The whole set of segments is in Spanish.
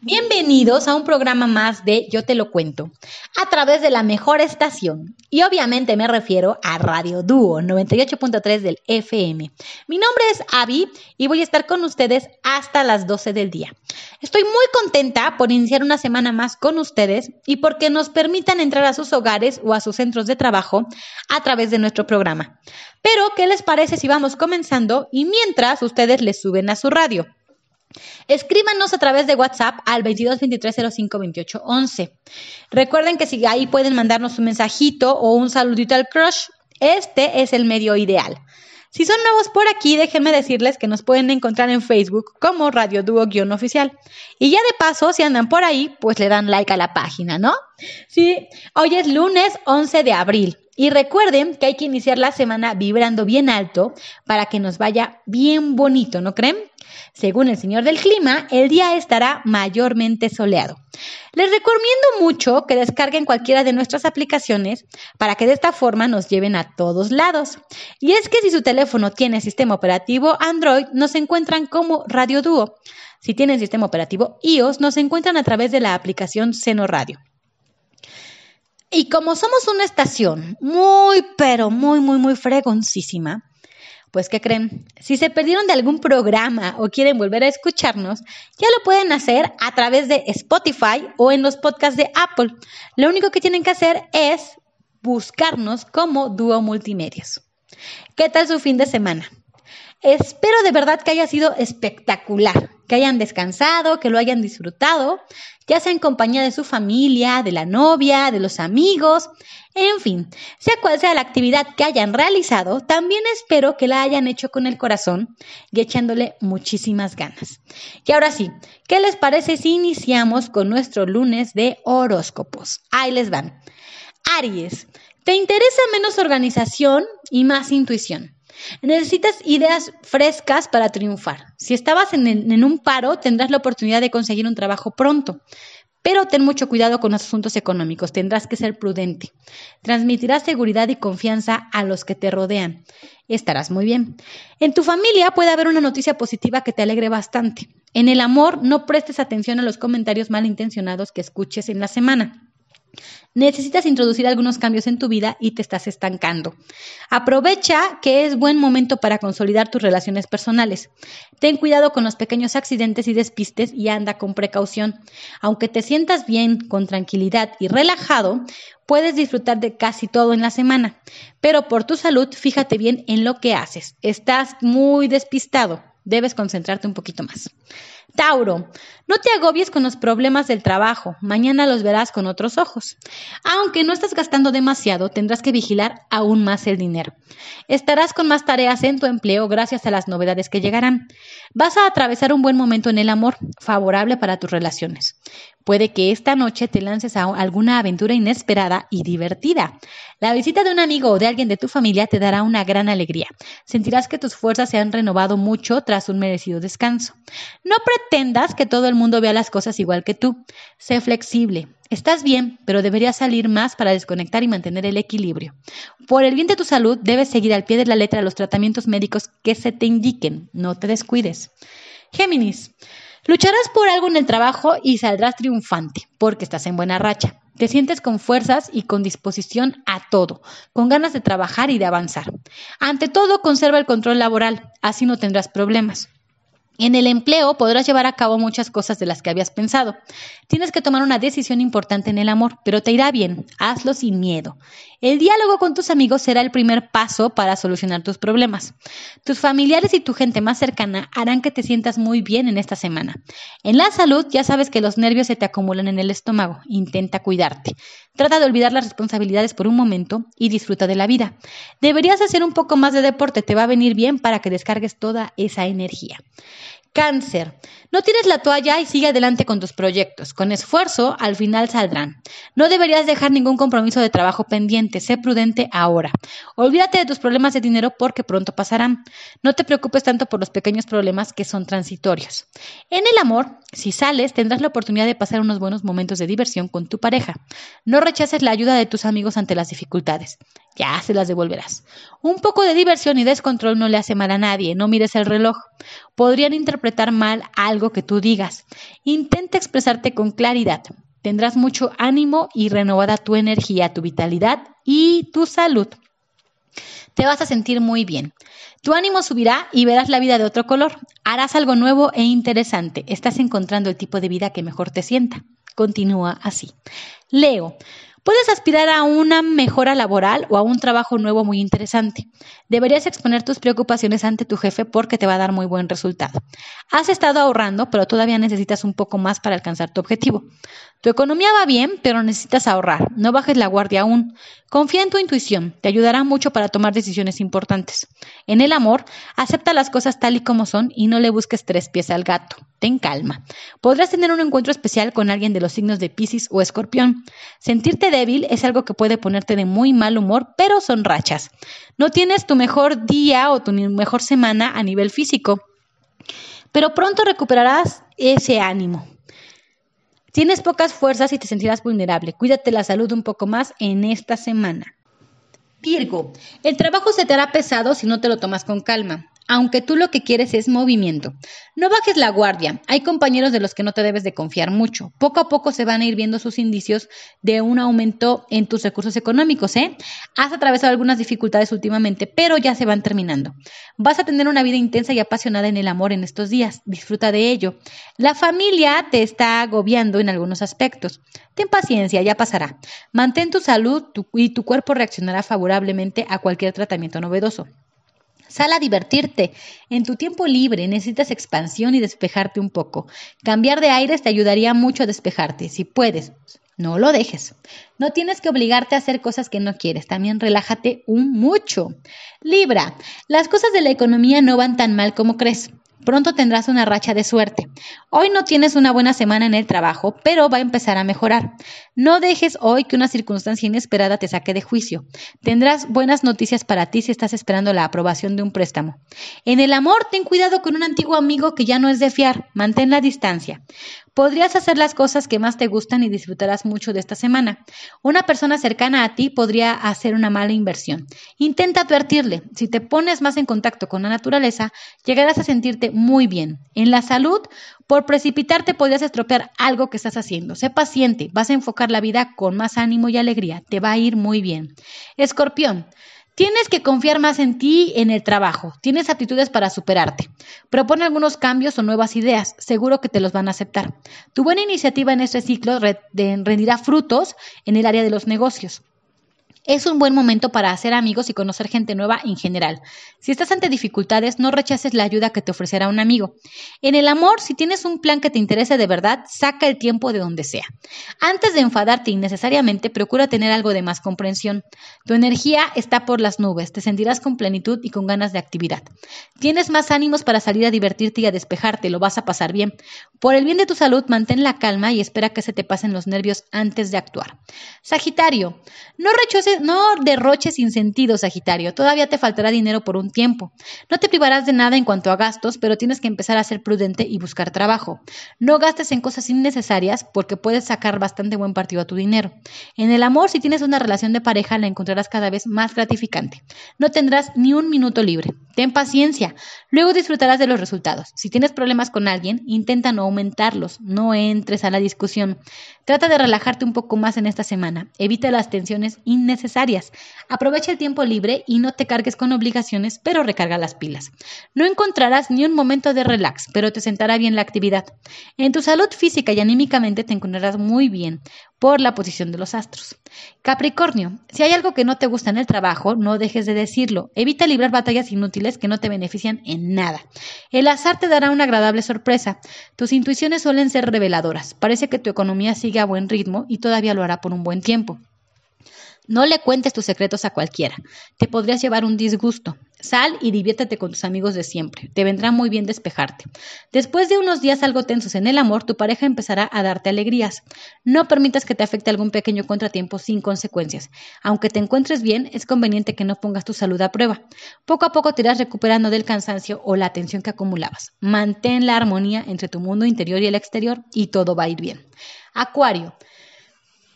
Bienvenidos a un programa más de Yo te lo cuento, a través de la mejor estación. Y obviamente me refiero a Radio Dúo 98.3 del FM. Mi nombre es Avi y voy a estar con ustedes hasta las 12 del día. Estoy muy contenta por iniciar una semana más con ustedes y porque nos permitan entrar a sus hogares o a sus centros de trabajo a través de nuestro programa. Pero, ¿qué les parece si vamos comenzando y mientras ustedes les suben a su radio? Escríbanos a través de WhatsApp al 22 23 05 28 11. Recuerden que si ahí pueden mandarnos un mensajito o un saludito al crush, este es el medio ideal. Si son nuevos por aquí, déjenme decirles que nos pueden encontrar en Facebook como Radio Dúo-oficial. Y ya de paso, si andan por ahí, pues le dan like a la página, ¿no? Sí, hoy es lunes 11 de abril. Y recuerden que hay que iniciar la semana vibrando bien alto para que nos vaya bien bonito, ¿no creen? Según el señor del clima, el día estará mayormente soleado. Les recomiendo mucho que descarguen cualquiera de nuestras aplicaciones para que de esta forma nos lleven a todos lados. Y es que si su teléfono tiene sistema operativo Android, nos encuentran como Radio Duo. Si tienen sistema operativo iOS, nos encuentran a través de la aplicación Seno Radio. Y como somos una estación muy, pero muy, muy, muy fregoncísima, pues ¿qué creen? Si se perdieron de algún programa o quieren volver a escucharnos, ya lo pueden hacer a través de Spotify o en los podcasts de Apple. Lo único que tienen que hacer es buscarnos como Dúo Multimedios. ¿Qué tal su fin de semana? Espero de verdad que haya sido espectacular, que hayan descansado, que lo hayan disfrutado, ya sea en compañía de su familia, de la novia, de los amigos, en fin, sea cual sea la actividad que hayan realizado, también espero que la hayan hecho con el corazón y echándole muchísimas ganas. Y ahora sí, ¿qué les parece si iniciamos con nuestro lunes de horóscopos? Ahí les van. Aries, te interesa menos organización y más intuición. Necesitas ideas frescas para triunfar. Si estabas en, un paro, tendrás la oportunidad de conseguir un trabajo pronto. Pero ten mucho cuidado con los asuntos económicos, tendrás que ser prudente. Transmitirás seguridad y confianza a los que te rodean. Estarás muy bien. En tu familia puede haber una noticia positiva que te alegre bastante. En el amor, no prestes atención a los comentarios malintencionados que escuches en la semana. Necesitas introducir algunos cambios en tu vida y te estás estancando. Aprovecha que es buen momento para consolidar tus relaciones personales. Ten cuidado con los pequeños accidentes y despistes y anda con precaución. Aunque te sientas bien, con tranquilidad y relajado, puedes disfrutar de casi todo en la semana. Pero por tu salud, fíjate bien en lo que haces. Estás muy despistado. Debes concentrarte un poquito más. Tauro, no te agobies con los problemas del trabajo, mañana los verás con otros ojos. Aunque no estás gastando demasiado, tendrás que vigilar aún más el dinero. Estarás con más tareas en tu empleo gracias a las novedades que llegarán. Vas a atravesar un buen momento en el amor, favorable para tus relaciones. Puede que esta noche te lances a alguna aventura inesperada y divertida. La visita de un amigo o de alguien de tu familia te dará una gran alegría. Sentirás que tus fuerzas se han renovado mucho tras un merecido descanso. No pretendas que todo el mundo vea las cosas igual que tú. Sé flexible. Estás bien, pero deberías salir más para desconectar y mantener el equilibrio. Por el bien de tu salud, debes seguir al pie de la letra los tratamientos médicos que se te indiquen. No te descuides. Géminis. Lucharás por algo en el trabajo y saldrás triunfante, porque estás en buena racha. Te sientes con fuerzas y con disposición a todo, con ganas de trabajar y de avanzar. Ante todo, conserva el control laboral, así no tendrás problemas. En el empleo podrás llevar a cabo muchas cosas de las que habías pensado. Tienes que tomar una decisión importante en el amor, pero te irá bien. Hazlo sin miedo. El diálogo con tus amigos será el primer paso para solucionar tus problemas. Tus familiares y tu gente más cercana harán que te sientas muy bien en esta semana. En la salud ya sabes que los nervios se te acumulan en el estómago. Intenta cuidarte. Trata de olvidar las responsabilidades por un momento y disfruta de la vida. Deberías hacer un poco más de deporte, te va a venir bien para que descargues toda esa energía. Cáncer. No tires la toalla y sigue adelante con tus proyectos. Con esfuerzo, al final saldrán. No deberías dejar ningún compromiso de trabajo pendiente. Sé prudente ahora. Olvídate de tus problemas de dinero porque pronto pasarán. No te preocupes tanto por los pequeños problemas que son transitorios. En el amor, si sales, tendrás la oportunidad de pasar unos buenos momentos de diversión con tu pareja. No rechaces la ayuda de tus amigos ante las dificultades. Ya se las devolverás. Un poco de diversión y descontrol no le hace mal a nadie, no mires el reloj. Podrían interpretar mal algo que tú digas. Intenta expresarte con claridad. Tendrás mucho ánimo y renovada tu energía, tu vitalidad y tu salud. Te vas a sentir muy bien. Tu ánimo subirá y verás la vida de otro color. Harás algo nuevo e interesante. Estás encontrando el tipo de vida que mejor te sienta. Continúa así. Leo, Puedes aspirar a una mejora laboral o a un trabajo nuevo muy interesante. Deberías exponer tus preocupaciones ante tu jefe porque te va a dar muy buen resultado. Has estado ahorrando, pero todavía necesitas un poco más para alcanzar tu objetivo. Tu economía va bien, pero necesitas ahorrar. No bajes la guardia aún. Confía en tu intuición. Te ayudará mucho para tomar decisiones importantes. En el amor, acepta las cosas tal y como son y no le busques tres pies al gato. Ten calma. Podrás tener un encuentro especial con alguien de los signos de Pisces o Escorpión. Sentirte débil es algo que puede ponerte de muy mal humor, pero son rachas. No tienes tu mejor día o tu mejor semana a nivel físico, pero pronto recuperarás ese ánimo. Tienes pocas fuerzas y te sentirás vulnerable. Cuídate la salud un poco más en esta semana. Virgo, el trabajo se te hará pesado si no te lo tomas con calma aunque tú lo que quieres es movimiento. No bajes la guardia. Hay compañeros de los que no te debes de confiar mucho. Poco a poco se van a ir viendo sus indicios de un aumento en tus recursos económicos, ¿eh? Has atravesado algunas dificultades últimamente, pero ya se van terminando. Vas a tener una vida intensa y apasionada en el amor en estos días. Disfruta de ello. La familia te está agobiando en algunos aspectos. Ten paciencia, ya pasará. Mantén tu salud y tu cuerpo reaccionará favorablemente a cualquier tratamiento novedoso. Sal a divertirte. En tu tiempo libre necesitas expansión y despejarte un poco. Cambiar de aires te ayudaría mucho a despejarte, si puedes. No lo dejes. No tienes que obligarte a hacer cosas que no quieres. También relájate un mucho. Libra, las cosas de la economía no van tan mal como crees. Pronto tendrás una racha de suerte. Hoy no tienes una buena semana en el trabajo, pero va a empezar a mejorar. No dejes hoy que una circunstancia inesperada te saque de juicio. Tendrás buenas noticias para ti si estás esperando la aprobación de un préstamo. En el amor, ten cuidado con un antiguo amigo que ya no es de fiar. Mantén la distancia. Podrías hacer las cosas que más te gustan y disfrutarás mucho de esta semana. Una persona cercana a ti podría hacer una mala inversión. Intenta advertirle. Si te pones más en contacto con la naturaleza, llegarás a sentirte muy bien. En la salud, por precipitarte podrías estropear algo que estás haciendo. Sé paciente, vas a enfocar la vida con más ánimo y alegría. Te va a ir muy bien. Escorpión. Tienes que confiar más en ti en el trabajo. Tienes aptitudes para superarte. Propone algunos cambios o nuevas ideas. Seguro que te los van a aceptar. Tu buena iniciativa en este ciclo rendirá frutos en el área de los negocios. Es un buen momento para hacer amigos y conocer gente nueva en general. Si estás ante dificultades, no rechaces la ayuda que te ofrecerá un amigo. En el amor, si tienes un plan que te interese de verdad, saca el tiempo de donde sea. Antes de enfadarte innecesariamente, procura tener algo de más comprensión. Tu energía está por las nubes, te sentirás con plenitud y con ganas de actividad. Tienes más ánimos para salir a divertirte y a despejarte, lo vas a pasar bien. Por el bien de tu salud, mantén la calma y espera que se te pasen los nervios antes de actuar. Sagitario, no rechaces no derroches sin sentido, Sagitario. Todavía te faltará dinero por un tiempo. No te privarás de nada en cuanto a gastos, pero tienes que empezar a ser prudente y buscar trabajo. No gastes en cosas innecesarias porque puedes sacar bastante buen partido a tu dinero. En el amor, si tienes una relación de pareja, la encontrarás cada vez más gratificante. No tendrás ni un minuto libre. Ten paciencia. Luego disfrutarás de los resultados. Si tienes problemas con alguien, intenta no aumentarlos. No entres a la discusión. Trata de relajarte un poco más en esta semana. Evita las tensiones innecesarias Aprovecha el tiempo libre y no te cargues con obligaciones, pero recarga las pilas. No encontrarás ni un momento de relax, pero te sentará bien la actividad. En tu salud física y anímicamente te encontrarás muy bien por la posición de los astros. Capricornio, si hay algo que no te gusta en el trabajo, no dejes de decirlo. Evita librar batallas inútiles que no te benefician en nada. El azar te dará una agradable sorpresa. Tus intuiciones suelen ser reveladoras. Parece que tu economía sigue a buen ritmo y todavía lo hará por un buen tiempo. No le cuentes tus secretos a cualquiera. Te podrías llevar un disgusto. Sal y diviértete con tus amigos de siempre. Te vendrá muy bien despejarte. Después de unos días algo tensos en el amor, tu pareja empezará a darte alegrías. No permitas que te afecte algún pequeño contratiempo sin consecuencias. Aunque te encuentres bien, es conveniente que no pongas tu salud a prueba. Poco a poco te irás recuperando del cansancio o la tensión que acumulabas. Mantén la armonía entre tu mundo interior y el exterior y todo va a ir bien. Acuario.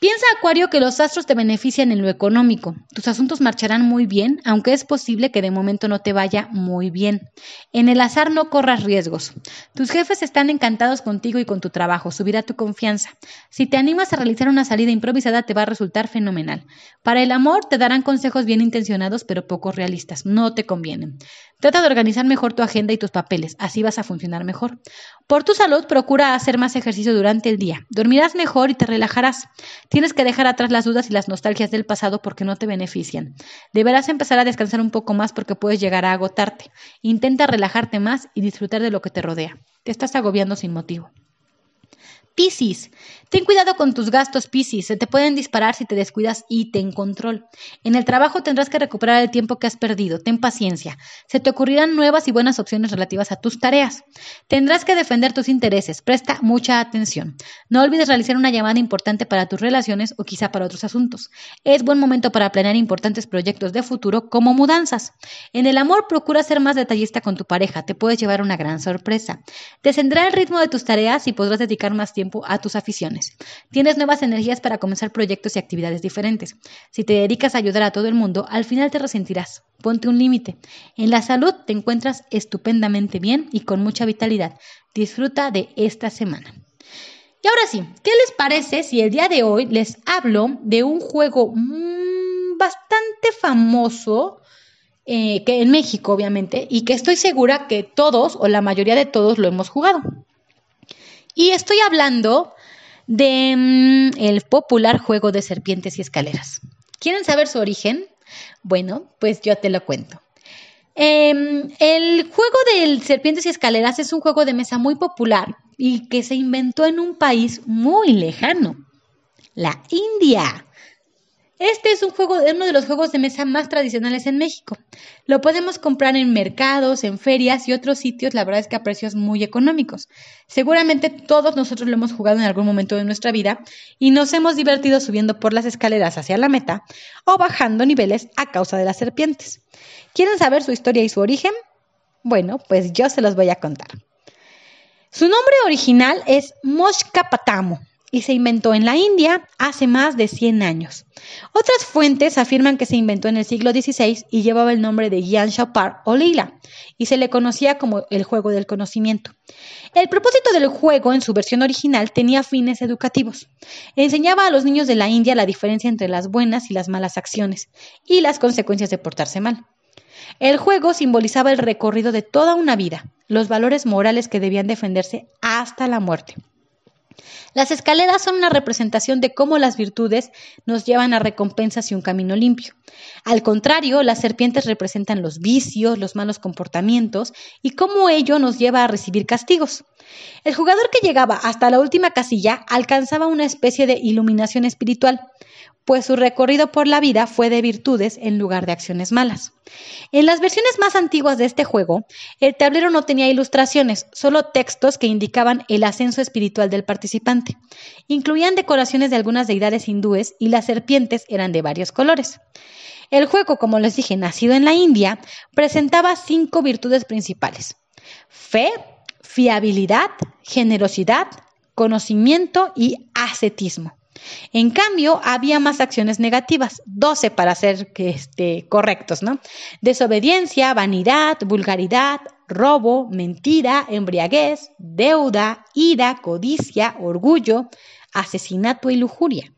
Piensa, Acuario, que los astros te benefician en lo económico. Tus asuntos marcharán muy bien, aunque es posible que de momento no te vaya muy bien. En el azar no corras riesgos. Tus jefes están encantados contigo y con tu trabajo, subirá tu confianza. Si te animas a realizar una salida improvisada te va a resultar fenomenal. Para el amor te darán consejos bien intencionados pero poco realistas, no te convienen. Trata de organizar mejor tu agenda y tus papeles, así vas a funcionar mejor. Por tu salud, procura hacer más ejercicio durante el día. Dormirás mejor y te relajarás. Tienes que dejar atrás las dudas y las nostalgias del pasado porque no te benefician. Deberás empezar a descansar un poco más porque puedes llegar a agotarte. Intenta relajarte más y disfrutar de lo que te rodea. Te estás agobiando sin motivo. Piscis. Ten cuidado con tus gastos, Piscis. Se te pueden disparar si te descuidas y ten control. En el trabajo tendrás que recuperar el tiempo que has perdido. Ten paciencia. Se te ocurrirán nuevas y buenas opciones relativas a tus tareas. Tendrás que defender tus intereses. Presta mucha atención. No olvides realizar una llamada importante para tus relaciones o quizá para otros asuntos. Es buen momento para planear importantes proyectos de futuro como mudanzas. En el amor procura ser más detallista con tu pareja. Te puedes llevar una gran sorpresa. Descendrá el ritmo de tus tareas y podrás dedicar más tiempo a tus aficiones. Tienes nuevas energías para comenzar proyectos y actividades diferentes. Si te dedicas a ayudar a todo el mundo, al final te resentirás. Ponte un límite. En la salud te encuentras estupendamente bien y con mucha vitalidad. Disfruta de esta semana. Y ahora sí, ¿qué les parece si el día de hoy les hablo de un juego mm, bastante famoso eh, que en México, obviamente, y que estoy segura que todos o la mayoría de todos lo hemos jugado? Y estoy hablando de mm, el popular juego de serpientes y escaleras. ¿Quieren saber su origen? Bueno, pues yo te lo cuento. Em, el juego de serpientes y escaleras es un juego de mesa muy popular y que se inventó en un país muy lejano, la India. Este es uno de los juegos de mesa más tradicionales en México. Lo podemos comprar en mercados, en ferias y otros sitios, la verdad es que a precios muy económicos. Seguramente todos nosotros lo hemos jugado en algún momento de nuestra vida y nos hemos divertido subiendo por las escaleras hacia la meta o bajando niveles a causa de las serpientes. ¿Quieren saber su historia y su origen? Bueno, pues yo se los voy a contar. Su nombre original es Moshkapatamo y se inventó en la India hace más de 100 años. Otras fuentes afirman que se inventó en el siglo XVI y llevaba el nombre de Gyan Shapar o Lila y se le conocía como el juego del conocimiento. El propósito del juego en su versión original tenía fines educativos. Enseñaba a los niños de la India la diferencia entre las buenas y las malas acciones y las consecuencias de portarse mal. El juego simbolizaba el recorrido de toda una vida, los valores morales que debían defenderse hasta la muerte. Las escaleras son una representación de cómo las virtudes nos llevan a recompensas y un camino limpio. Al contrario, las serpientes representan los vicios, los malos comportamientos y cómo ello nos lleva a recibir castigos. El jugador que llegaba hasta la última casilla alcanzaba una especie de iluminación espiritual pues su recorrido por la vida fue de virtudes en lugar de acciones malas. En las versiones más antiguas de este juego, el tablero no tenía ilustraciones, solo textos que indicaban el ascenso espiritual del participante. Incluían decoraciones de algunas deidades hindúes y las serpientes eran de varios colores. El juego, como les dije, nacido en la India, presentaba cinco virtudes principales. Fe, fiabilidad, generosidad, conocimiento y ascetismo. En cambio, había más acciones negativas, 12 para ser este, correctos, ¿no? Desobediencia, vanidad, vulgaridad, robo, mentira, embriaguez, deuda, ira, codicia, orgullo, asesinato y lujuria.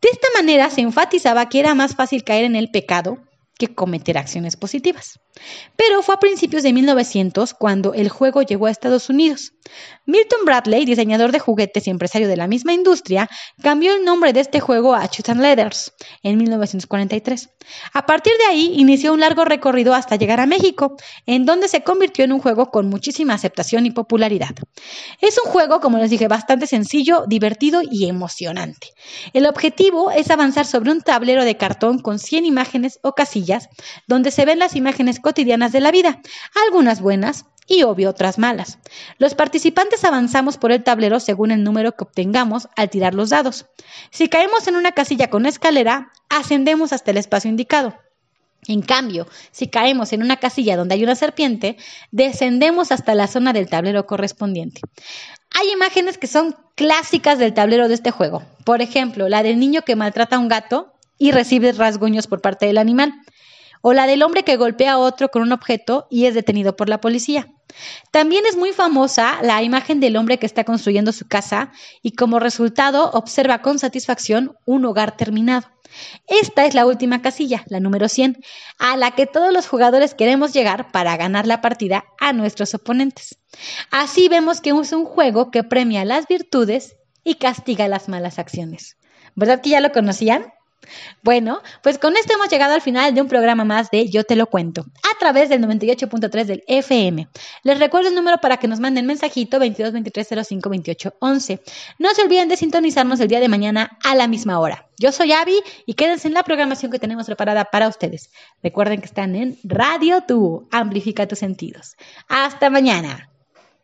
De esta manera se enfatizaba que era más fácil caer en el pecado que cometer acciones positivas. Pero fue a principios de 1900 cuando el juego llegó a Estados Unidos. Milton Bradley, diseñador de juguetes y empresario de la misma industria, cambió el nombre de este juego a Shoot Letters en 1943. A partir de ahí inició un largo recorrido hasta llegar a México, en donde se convirtió en un juego con muchísima aceptación y popularidad. Es un juego, como les dije, bastante sencillo, divertido y emocionante. El objetivo es avanzar sobre un tablero de cartón con 100 imágenes o casillas, donde se ven las imágenes cotidianas de la vida, algunas buenas, y obvio otras malas. Los participantes avanzamos por el tablero según el número que obtengamos al tirar los dados. Si caemos en una casilla con escalera, ascendemos hasta el espacio indicado. En cambio, si caemos en una casilla donde hay una serpiente, descendemos hasta la zona del tablero correspondiente. Hay imágenes que son clásicas del tablero de este juego. Por ejemplo, la del niño que maltrata a un gato y recibe rasguños por parte del animal. O la del hombre que golpea a otro con un objeto y es detenido por la policía. También es muy famosa la imagen del hombre que está construyendo su casa y como resultado observa con satisfacción un hogar terminado. Esta es la última casilla, la número 100, a la que todos los jugadores queremos llegar para ganar la partida a nuestros oponentes. Así vemos que es un juego que premia las virtudes y castiga las malas acciones. ¿Verdad que ya lo conocían? Bueno, pues con esto hemos llegado al final de un programa más de Yo te lo cuento, a través del 98.3 del FM. Les recuerdo el número para que nos manden mensajito 22 No se olviden de sintonizarnos el día de mañana a la misma hora. Yo soy Avi y quédense en la programación que tenemos preparada para ustedes. Recuerden que están en Radio Tú, amplifica tus sentidos. Hasta mañana.